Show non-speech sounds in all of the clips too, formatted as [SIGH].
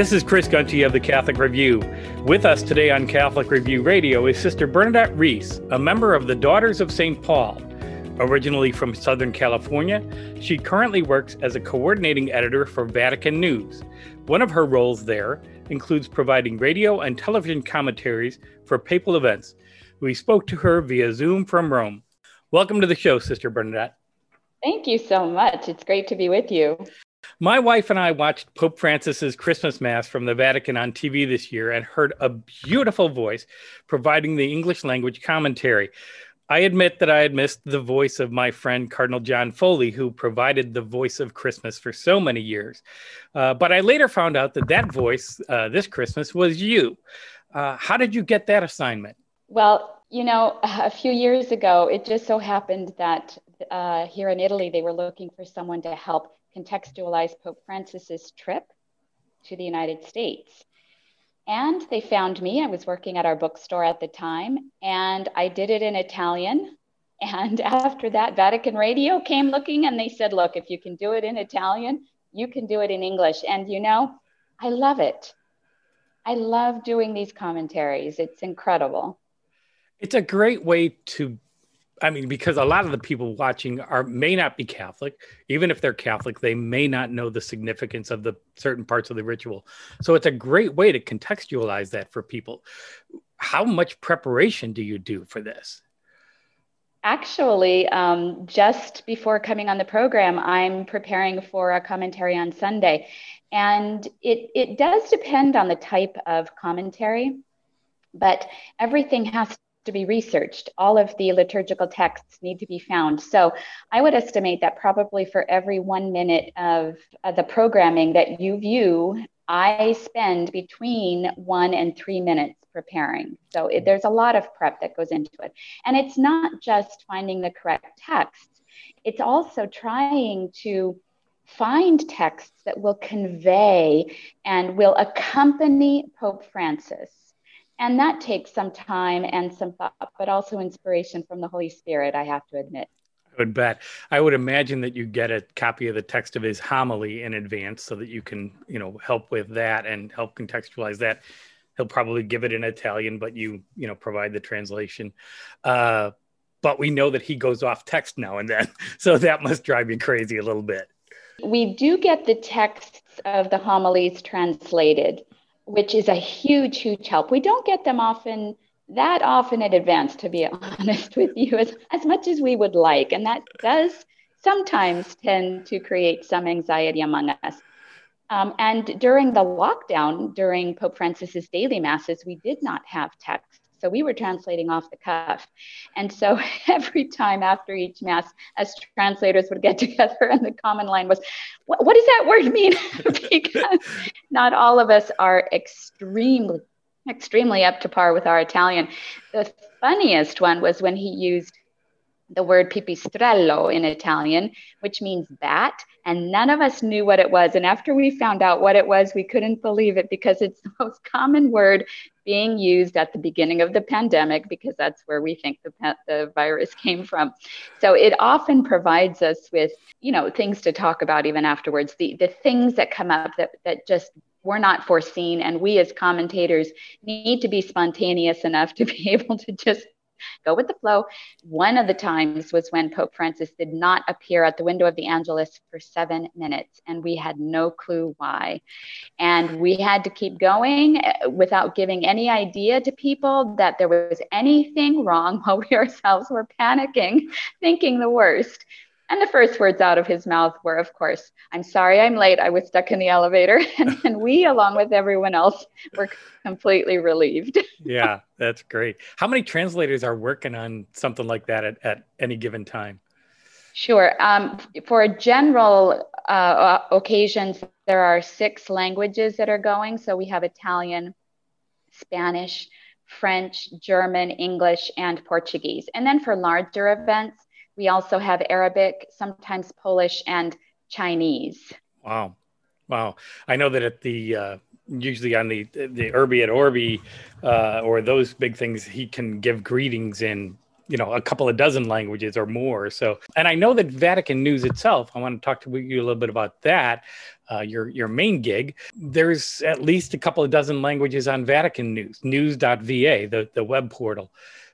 This is Chris Gunty of the Catholic Review. With us today on Catholic Review Radio is Sister Bernadette Reis, a member of the Daughters of St. Paul. Originally from Southern California, she currently works as a coordinating editor for Vatican News. One of her roles there includes providing radio and television commentaries for papal events. We spoke to her via Zoom from Rome. Welcome to the show, Sister Bernadette. Thank you so much. It's great to be with you. My wife and I watched Pope Francis's Christmas Mass from the Vatican on TV this year and heard a beautiful voice providing the English language commentary. I admit that I had missed the voice of my friend Cardinal John Foley, who provided the voice of Christmas for so many years. Uh, but I later found out that that voice uh, this Christmas was you. Uh, how did you get that assignment? Well, you know, a few years ago, it just so happened that uh, here in Italy, they were looking for someone to help contextualize Pope Francis's trip to the United States. And they found me. I was working at our bookstore at the time, and I did it in Italian. [LAUGHS] And after that, Vatican Radio came looking and they said, Look, if you can do it in Italian, you can do it in English. And you know, I love it. I love doing these commentaries. It's incredible. It's a great way to I mean, because a lot of the people watching are may not be Catholic. Even if they're Catholic, they may not know the significance of the certain parts of the ritual. So it's a great way to contextualize that for people. How much preparation do you do for this? Actually, um, just before coming on the program, I'm preparing for a commentary on Sunday. And it, it does depend on the type of commentary, but everything has to be researched. All of the liturgical texts need to be found. So I would estimate that probably for every one minute of, the programming that you view, I spend between one and three minutes preparing. So it, mm-hmm. there's a lot of prep that goes into it. And it's not just finding the correct text, it's also trying to find texts that will convey and will accompany Pope Francis and that takes some time and some thought, but also inspiration from the Holy Spirit, I have to admit. I would bet. I would imagine that you get a copy of the text of his homily in advance so that you can, you know, help with that and help contextualize that. He'll probably give it in Italian, but you, you know, provide the translation. Uh, but we know that he goes off text now and then. [LAUGHS] So that must drive you crazy a little bit. We do get the texts of the homilies translated which is a huge, huge help. We don't get them often that often in advance, to be [LAUGHS] honest with you, as, as much as we would like. And that does sometimes tend to create some anxiety among us. Um, and during the lockdown, during Pope Francis's daily masses, we did not have text so we were translating off the cuff. And so [LAUGHS] every time after each mass, as translators would get [LAUGHS] together, and the common line was, what, what does that word mean? [LAUGHS] because not all of us are extremely, extremely up to par with our Italian. The funniest one was when he used the word pipistrello in Italian, which means bat. And none of us knew what it was. And after we found out what it was, we couldn't believe it because it's the most common word being used at the beginning of the pandemic because that's where we think the, the virus [LAUGHS] came from. So it often provides us with, you know, things to talk about even afterwards. The, the things that come up that, that just were not foreseen. And we as commentators need to be spontaneous enough to be [LAUGHS] able to just go with the flow. One of the times was when Pope Francis did not appear at the window of the Angelus for seven minutes, and we had no clue why. And we had to keep going eh, without giving any idea to people that there was anything wrong [LAUGHS] while we ourselves were panicking, thinking the worst. And the first words out of his mouth were, of course, I'm sorry I'm late. I was stuck in the elevator. [LAUGHS] And, and we, along with everyone else, were completely relieved. [LAUGHS] yeah, that's great. How many translators are working on something like that at, at any given time? Sure. Um, for general uh, occasions, there are six languages that are going. So we have Italian, Spanish, French, German, English, and Portuguese. And then for larger events, we also have Arabic, sometimes Polish, and Chinese. Wow. Wow. I know that at the uh, usually on the the Urbi et Orbi uh, or those big things, he can give greetings in you know a couple of dozen languages or more. So, and I know that Vatican News itself. I want to talk to you a little bit about that. Uh, your your main gig. There's at least a couple of dozen languages on Vatican News, news.va, the the web portal.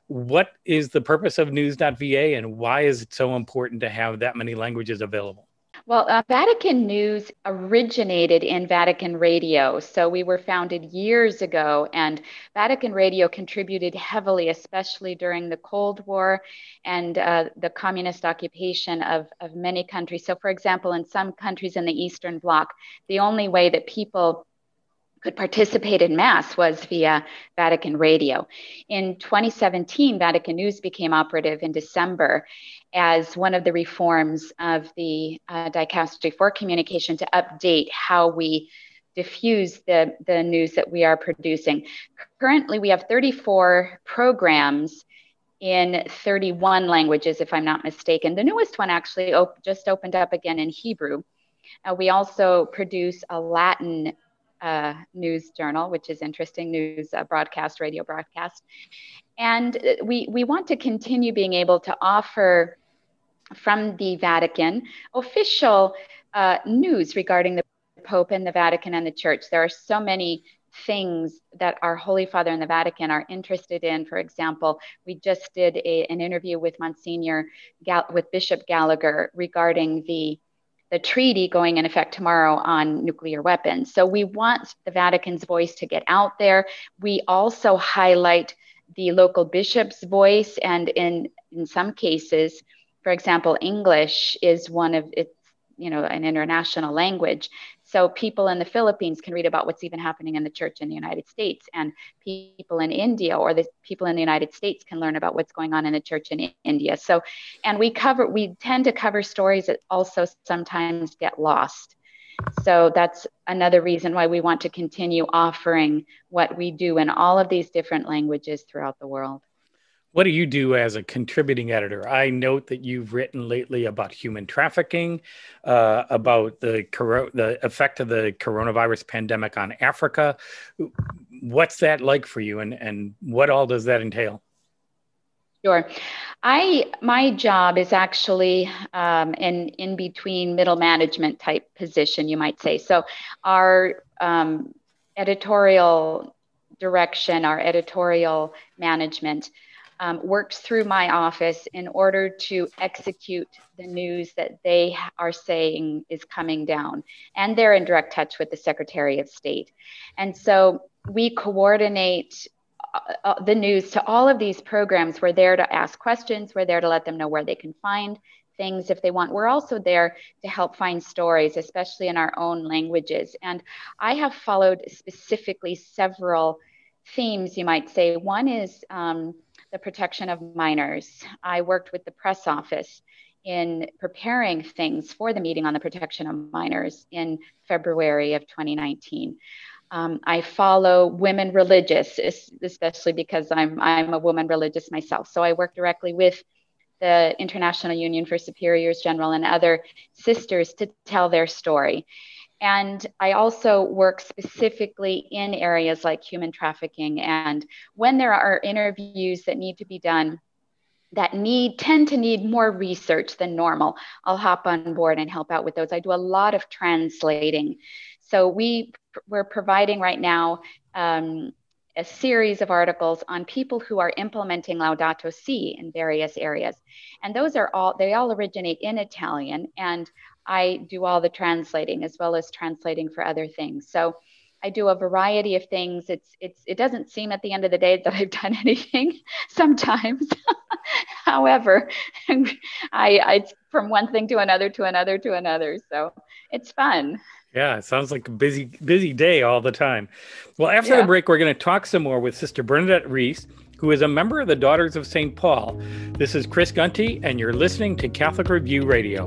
What is the purpose of news.va and why is it so important to have that many languages available? Well, uh, Vatican News originated in Vatican Radio. So we were founded years ago, and Vatican Radio contributed heavily, especially during the Cold War and uh, the communist occupation of, of many countries. So, for example, in some countries in the Eastern Bloc, the only way that people could participate in Mass was via Vatican Radio. In 2017, Vatican News became operative in December, as one of the reforms of the uh, dicastery for communication to update how we diffuse the, the news that we are producing. Currently, we have 34 programs in 31 languages, if I'm not mistaken. The newest one actually op- just opened up again in Hebrew. Uh, we also produce a Latin uh, news journal, which is interesting news uh, broadcast, radio broadcast. And uh, we, we want to continue being able to offer from the Vatican official uh, news regarding the Pope and the Vatican and the Church. There are so many things that our Holy Father and the Vatican are interested in. For example, we just did a, an interview with Monsignor, Gal- with Bishop Gallagher regarding the the treaty going in effect tomorrow on nuclear weapons. So we want the Vatican's voice to get out there. We also highlight the local bishop's voice, and in in some cases, for example, English is one of it's you know an international language. So people in the Philippines can read about what's even happening in the church in the United States, and people in India or the people in the United States can learn about what's going on in the church in India. So, and we cover we tend to cover stories that also sometimes get lost. So that's another reason why we want to continue offering what we do in all of these different languages throughout the world. What do you do as a contributing editor? I note that you've written lately about human trafficking, uh, about the the effect of the coronavirus pandemic on Africa. What's that like for you, and and what all does that entail? Sure. I my job is actually um, in in between middle management type position, you might say. So our um, editorial direction, our editorial management um, works through my office in order to execute the news that they are saying is coming down. And they're in direct touch with the Secretary of State. And so we coordinate uh, uh, the news to all of these programs. We're there to ask questions, we're there to let them know where they can find things if they want. We're also there to help find stories, especially in our own languages. And I have followed specifically several themes, you might say. One is um, the protection of minors. I worked with the press office in preparing things for the meeting on the protection of minors in February of 2019. Um, I follow women religious, especially because I'm, I'm a woman religious myself. So I work directly with the International Union for Superiors General and other sisters to tell their story. And I also work specifically in areas like human trafficking. And when there are interviews that need to be done, that need tend to need more research than normal, I'll hop on board and help out with those. I do a lot of translating. So we we're providing right now um, a series of articles on people who are implementing Laudato Si in various areas. And those are all, they all originate in Italian. And I do all the translating as well as translating for other things. So I do a variety of things. It's it's it doesn't seem at the end of the day that I've done [LAUGHS] anything sometimes. [LAUGHS] However, [LAUGHS] I I from one thing to another to another to another. So it's fun. Yeah, it sounds like a busy busy day all the time. Well, after yeah. the break, we're going to talk some more with Sister Bernadette Reis who is a member of the Daughters of St. Paul. This is Chris Gunty, and you're listening to Catholic Review Radio.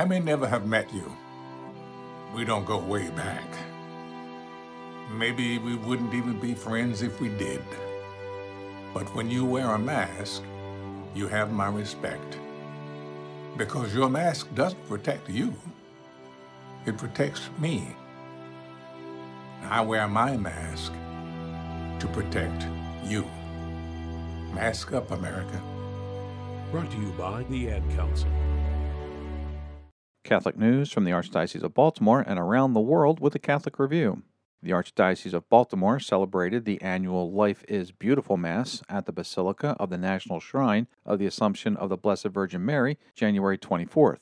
I may never have met you. We don't go way back. Maybe we wouldn't even be friends if we did. But when you wear a mask, you have my respect. Because your mask doesn't protect you, it protects me. I wear my mask to protect you. Mask up, America. Brought to you by the Ad Council. Catholic news from the Archdiocese of Baltimore and around the world with the Catholic Review. The Archdiocese of Baltimore celebrated the annual Life is Beautiful Mass at the Basilica of the National Shrine of the Assumption of the Blessed Virgin Mary, January 24th.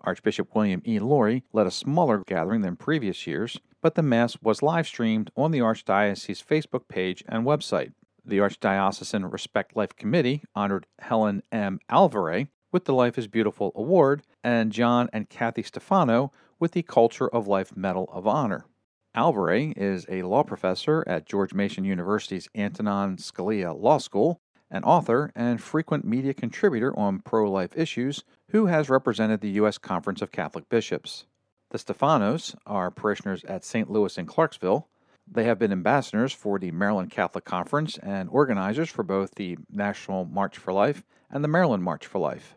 Archbishop William E. Lori led a smaller gathering than previous years, but the Mass was live streamed on the Archdiocese Facebook page and website. The Archdiocesan Respect Life Committee honored Helen M. Alvarez with the Life is Beautiful Award, and John and Kathy Stefano with the Culture of Life Medal of Honor. Alvarez is a law professor at George Mason University's Antonin Scalia Law School, an author and frequent media contributor on pro life issues who has represented the U.S. Conference of Catholic Bishops. The Stefanos are parishioners at St. Louis and Clarksville. They have been ambassadors for the Maryland Catholic Conference and organizers for both the National March for Life and the Maryland March for Life.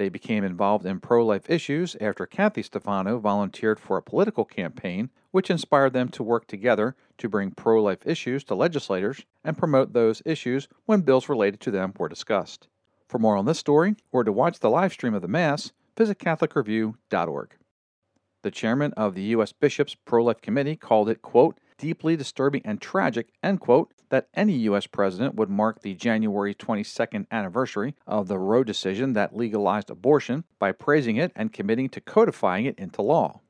They became involved in pro life issues after Kathy Stefano volunteered for a political campaign, which inspired them to work together to bring pro life issues to legislators and promote those issues when bills related to them were discussed. For more on this story, or to watch the live stream of the Mass, visit CatholicReview.org. The chairman of the U.S. Bishops Pro Life Committee called it, quote, deeply disturbing and tragic, end quote, that any U.S. president would mark the January 22nd anniversary of the Roe decision that legalized abortion by praising it and committing to codifying it into law.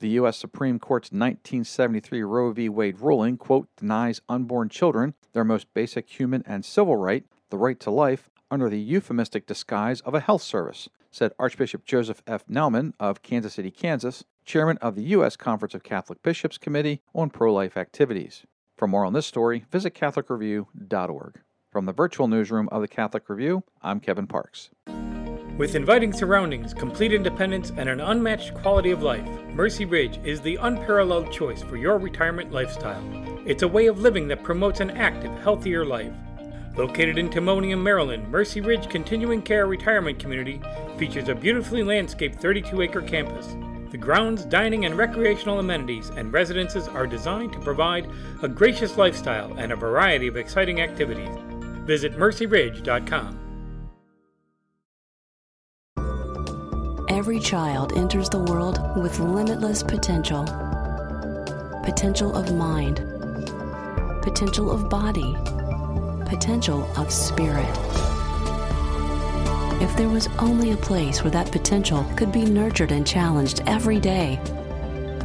The U.S. Supreme Court's 1973 Roe v. Wade ruling, quote, denies unborn children their most basic human and civil right, the right to life, under the euphemistic disguise of a health service, said Archbishop Joseph F. Naumann of Kansas City, Kansas, chairman of the U.S. Conference of Catholic Bishops Committee on Pro Life Activities. For more on this story, visit CatholicReview.org. From the virtual newsroom of the Catholic Review, I'm Kevin Parks. With inviting surroundings, complete independence, and an unmatched quality of life, Mercy Ridge is the unparalleled choice for your retirement lifestyle. It's a way of living that promotes an active, healthier life. Located in Timonium, Maryland, Mercy Ridge Continuing Care Retirement Community features a beautifully landscaped 32 acre campus the grounds, dining, and recreational amenities and residences are designed to provide a gracious lifestyle and a variety of exciting activities. Visit mercyridge.com. Every child enters the world with limitless potential potential of mind, potential of body, potential of spirit. If there was only a place where that potential could be nurtured and challenged every day,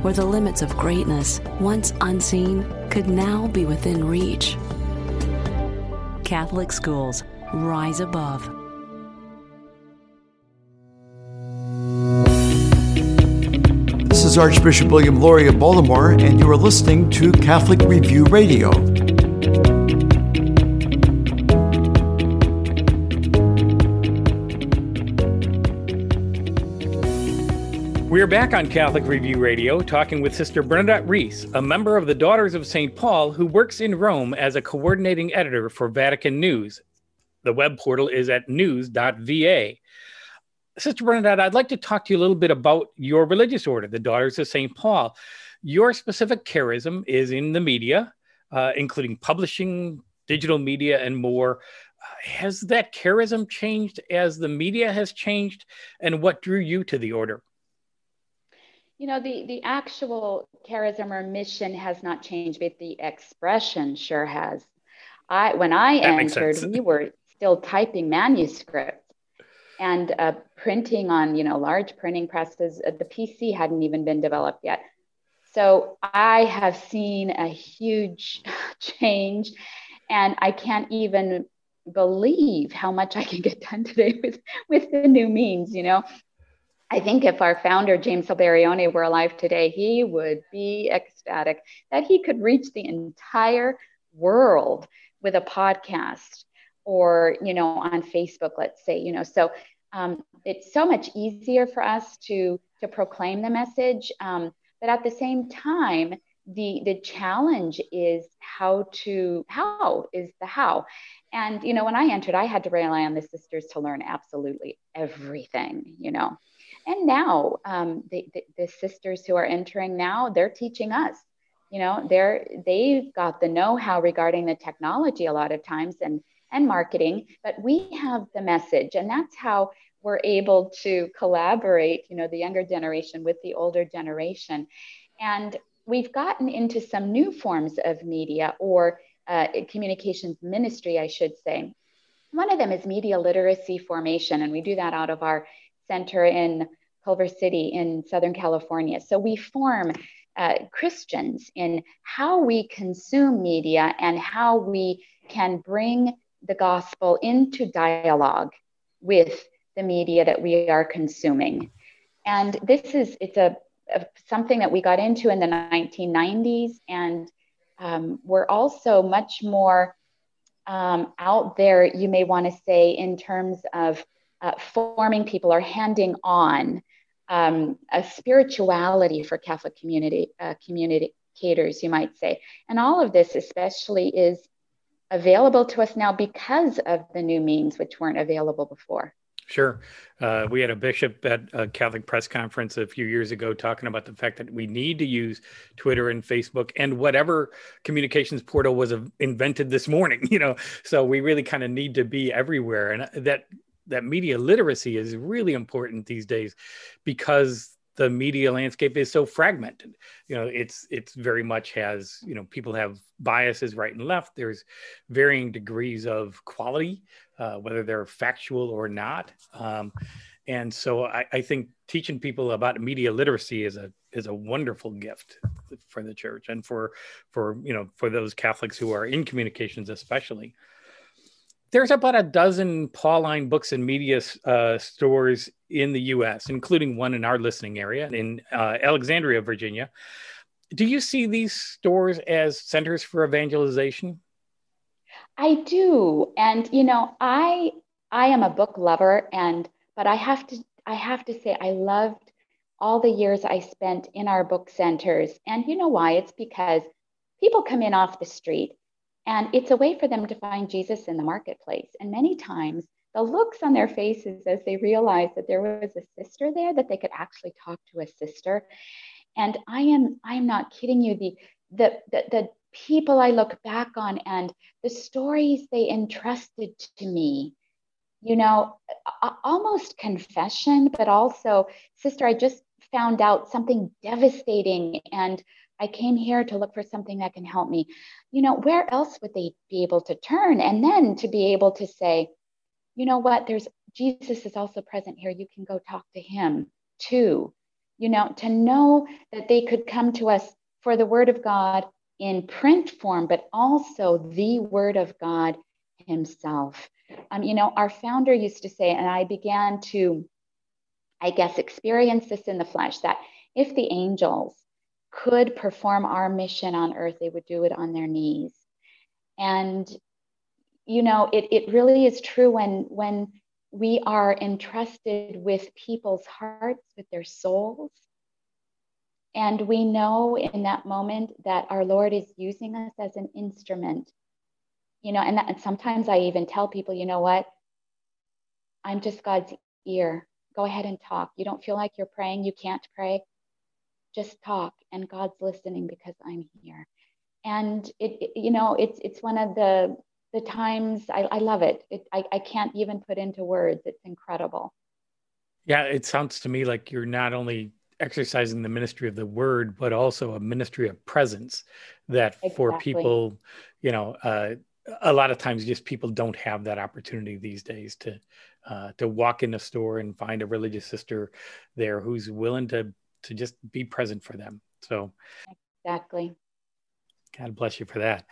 where the limits of greatness, once unseen, could now be within reach. Catholic schools rise above. This is Archbishop William Lori of Baltimore, and you are listening to Catholic Review Radio. We're back on Catholic Review Radio talking with Sister Bernadette Reis, a member of the Daughters of St. Paul who works in Rome as a coordinating editor for Vatican News. The web portal is at news.va. Sister Bernadette, I'd like to talk to you a little bit about your religious order, the Daughters of St. Paul. Your specific charism is in the media, uh, including publishing, digital media, and more. Uh, has that charism changed as the media has changed? And what drew you to the order? You know, the, the actual charism or mission has not changed, but the expression sure has. I when I that entered, we were still typing manuscripts and uh, printing on you know large printing presses. Uh, the pc hadn't even been developed yet. So i have seen a huge [LAUGHS] change and i can't even believe how much i can get done today [LAUGHS] with with the new means you know i think if our founder james alberione were alive today he would be ecstatic that he could reach the entire world with a podcast or you know on facebook let's say you know. So um, it's so much easier for us to to proclaim the message um, but at the same time the the challenge is how to how is the how? And you know when i entered i had to rely on the sisters to learn absolutely everything you know and now um, the, the, the sisters who are entering now they're teaching us you know they're they've got the know-how regarding the technology a lot of times and and marketing, but we have the message. And that's how we're able to collaborate, you know, the younger generation with the older generation. And we've gotten into some new forms of media or uh, communications ministry, I should say. One of them is media literacy formation, and we do that out of our center in Culver City in Southern California. So we form uh, Christians in how we consume media and how we can bring the gospel into dialogue with the media that we are consuming. And this is, it's a, a something that we got into in the 1990s. And um, we're also much more um, out there, you may want to say, in terms of uh, forming people or handing on um, a spirituality for Catholic community uh, communicators, you might say. And all of this, especially, is available to us now because of the new means which weren't available before. Sure. Uh, we had a bishop at a Catholic press conference a few years ago talking about the fact that we need to use Twitter and Facebook and whatever communications portal was invented this morning, [LAUGHS] you know. So we really kind of need to be everywhere. And that that media literacy is really important these days because the media landscape is so fragmented. You know it's it's very much has you know people have biases right and left. There's varying degrees of quality uh, whether they're factual or not. Um, and so I, I, think teaching people about media literacy is a is a wonderful gift for the church and for for you know for those catholics who are in communications especially there's about a dozen Pauline books and media uh, stores in the US, including one in our listening area in uh, Alexandria, Virginia. Do you see these stores as centers for evangelization? I do. And you know, I I am a book lover and but I have to I have to say I loved all the years I spent in our book centers. And you know why? It's because people come in off the street and it's a way for them to find Jesus in the marketplace. And many times, the looks on their faces as they realize that there was a sister there, that they could actually talk to a sister. And I am, I am not kidding you. The, the, the, the people I look back on and the stories they entrusted to me, you know, almost confession, but also, sister, I just found out something devastating and I came here to look for something that can help me. You know, where else would they be able to turn? And then to be able to say, you know what, there's Jesus is also present here. You can go talk to him too. You know, to know that they could come to us for the word of God in print form, but also the word of God himself. Um, you know, our founder used to say, and I began to, I guess, experience this in the flesh, that if the angels could perform our mission on earth, they would do it on their knees. And, you know, it, it really is true when, when we are entrusted with people's hearts, with their souls. And we know in that moment that our Lord is using us as an instrument. You know, and, that, and sometimes I even tell people, you know what? I'm just God's ear. go ahead and talk. You don't feel like you're praying, you can't pray. Just talk, and God's listening because I'm here. And it, it you know, it's it's one of the the times I, I love it. it I, I can't even put into words. It's incredible. Yeah, it sounds to me like you're not only exercising the ministry of the word, but also a ministry of presence that exactly. for people, you know, uh, a lot of times just people don't have that opportunity these days to uh, to walk in a store and find a religious sister there who's willing to to just be present for them. So exactly. God bless you for that.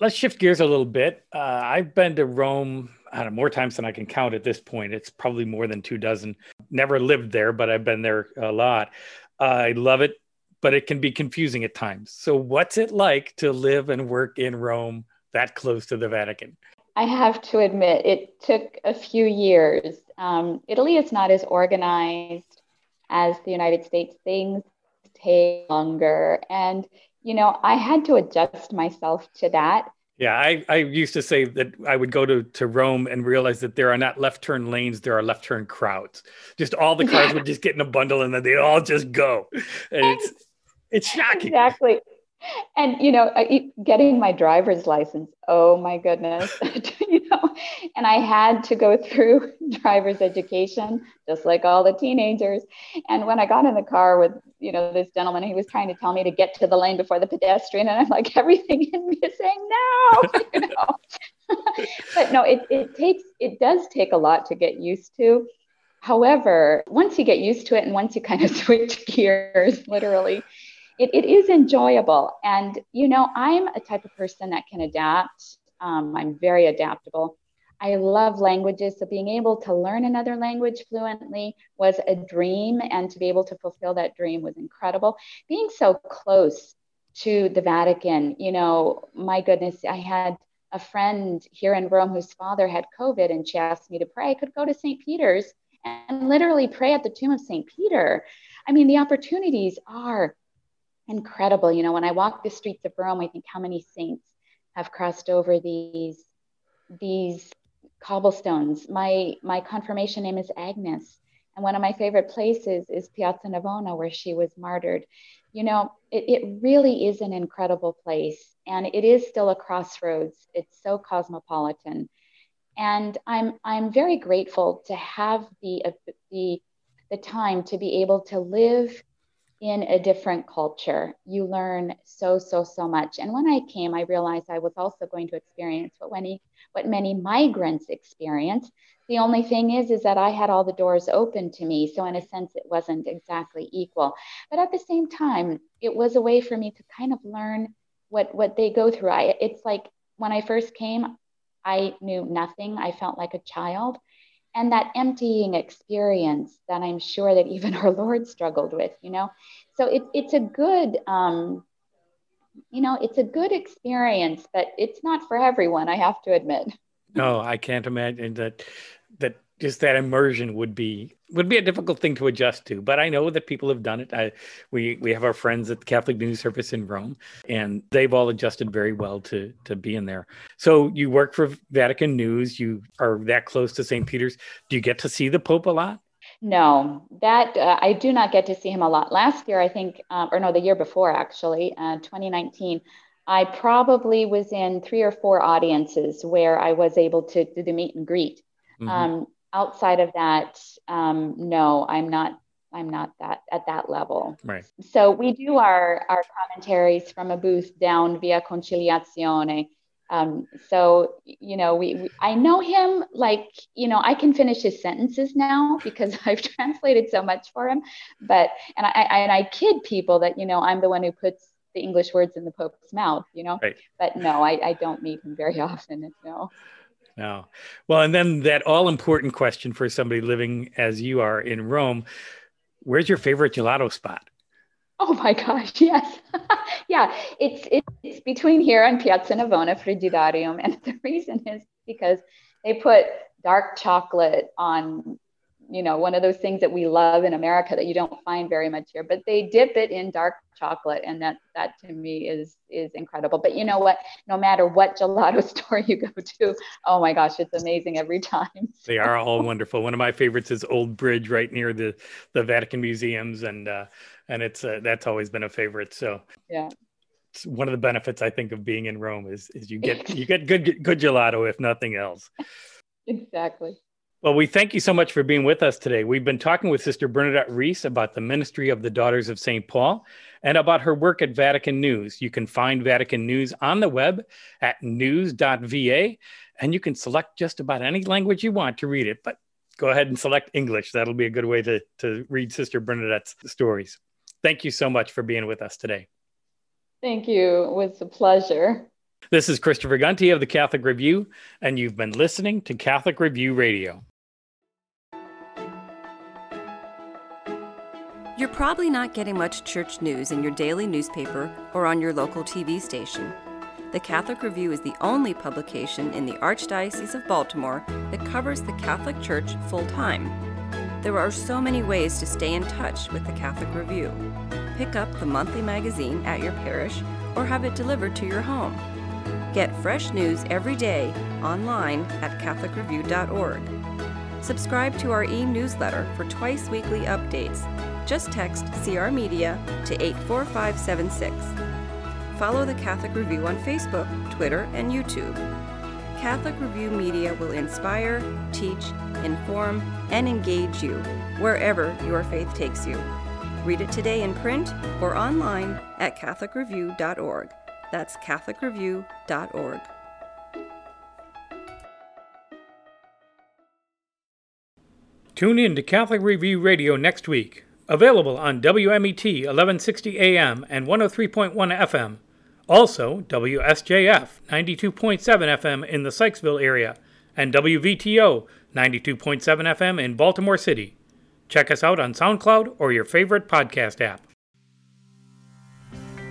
Let's shift gears a little bit. Uh, I've been to Rome I don't know, more times than I can count at this point. It's probably more than two dozen. Never lived there, but I've been there a lot. I love it, but it can be confusing at times. So, what's it like to live and work in Rome that close to the Vatican? I have to admit, it took a few years. Um, Italy is not as organized as the United States. Things take longer. And, you know, I had to adjust myself to that. Yeah, I, I used to say that I would go to, to Rome and realize that there are not left turn lanes, there are left turn crowds. Just all the cars [LAUGHS] would just get in a bundle and then they all just go. And it's it's shocking. Exactly and you know getting my driver's license oh my goodness [LAUGHS] you know and i had to go through [LAUGHS] driver's education just like all the teenagers. And when i got in the car with you know this gentleman he was trying to tell me to get to the lane before the pedestrian and i'm like everything in me is saying no [LAUGHS] you know. But no it, it takes it does take a lot to get used to. However once you get used to it and once you kind of switch gears literally it, it is enjoyable. And, you know, I'm a type of person that can adapt. Um, I'm very adaptable. I love languages. So being able to learn another language fluently was a dream. And to be able to fulfill that dream was incredible. Being so close to the Vatican, you know, my goodness, I had a friend here in Rome whose father had COVID and she asked me to pray. I could go to St. Peter's and literally pray at the tomb of St. Peter. I mean, the opportunities are incredible. You know, when I walk the streets of Rome, I think how many saints have crossed over these these cobblestones. My my confirmation name is Agnes, and one of my favorite places is Piazza Navona, where she was martyred. You know, it, it really is an incredible place, and it is still a crossroads. It's so cosmopolitan, and I'm I'm very grateful to have the the the time to be able to live in a different culture. You learn so, so, so much. And when I came, I realized I was also going to experience what many, what many migrants experience. The only thing is, is that I had all the doors open to me. So in a sense, it wasn't exactly equal. But at the same time, it was a way for me to kind of learn what, what they go through. I, it's like when I first came, I knew nothing. I felt like a child and that emptying experience that I'm sure that even [LAUGHS] our Lord struggled with, you know. So it, it's a good, um, you know, it's a good experience, but it's not for everyone. I have to admit. No, I can't imagine that. Just that immersion would be would be a difficult thing to adjust to. But I know that people have done it. I, we we have our friends at the Catholic News Service in Rome, and they've all adjusted very well to to being there. So you work for Vatican News. You are that close to St. Peter's. Do you get to see the Pope a lot? No, that uh, I do not get to see him a lot. Last year, I think, um, or no, the year before, actually, uh, 2019. I probably was in three or four audiences where I was able to do the meet and greet. Mm-hmm. Um, outside of that, um, no, I'm not. I'm not that at that level. Right. So we do our our commentaries from a booth down via Conciliazione. Um, so you know, we, we, I know him like you know I can finish his sentences now [LAUGHS] because I've translated so much for him. But and I, I and I kid people that you know I'm the one who puts the English words in the Pope's mouth. You know. Right. But no, I, I don't meet him very [LAUGHS] often. No. No. Well, and then that all important question for somebody living as you are in Rome where's your favorite gelato spot? Oh my gosh, [LAUGHS] yes. [LAUGHS] yeah, it's, it's between here and Piazza Navona Frigidarium. And [LAUGHS] the reason is because they put dark chocolate on you know, one of those things that we love in America that you don't find very much here. But they dip it in dark chocolate, and that that to me is is incredible. But you know what? No matter what gelato [LAUGHS] store you go to, oh my gosh, it's amazing every time. they are all wonderful. One of my favorites is Old Bridge, right near the the Vatican museums, and uh, and it's uh, that's always been a favorite. So yeah. It's one of the benefits I think of being in Rome is is you get [LAUGHS] you get good good gelato if nothing else. Exactly. Well, we thank you so much for being with us today. We've been talking with Sister Bernadette Reis about the ministry of the Daughters of St. Paul and about her work at Vatican News. You can find Vatican News on the web at news.va, and you can select just about any language you want to read it. But go ahead and select English. That'll be a good way to, to read Sister Bernadette's stories. Thank you so much for being with us today. Thank you. It was a pleasure. This is Christopher Gunty of the Catholic Review, and you've been listening to Catholic Review Radio. You're probably not getting much church news in your daily newspaper or on your local TV station. The Catholic Review is the only publication in the Archdiocese of Baltimore that covers the Catholic Church full time. There are so many ways to stay in touch with the Catholic Review. Pick up the monthly magazine at your parish or have it delivered to your home. Get fresh news every day online at CatholicReview.org. Subscribe to our e newsletter for twice weekly updates. Just text CR Media to 84576. Follow the Catholic Review on Facebook, Twitter, and YouTube. Catholic Review Media will inspire, teach, inform, and engage you wherever your faith takes you. Read it today in print or online at CatholicReview.org. That's CatholicReview.org. Tune in to Catholic Review Radio next week. Available on WMET 1160 AM and 103.1 FM. Also, WSJF 92.7 FM in the Sykesville area and WVTO 92.7 FM in Baltimore City. Check us out on SoundCloud or your favorite podcast app.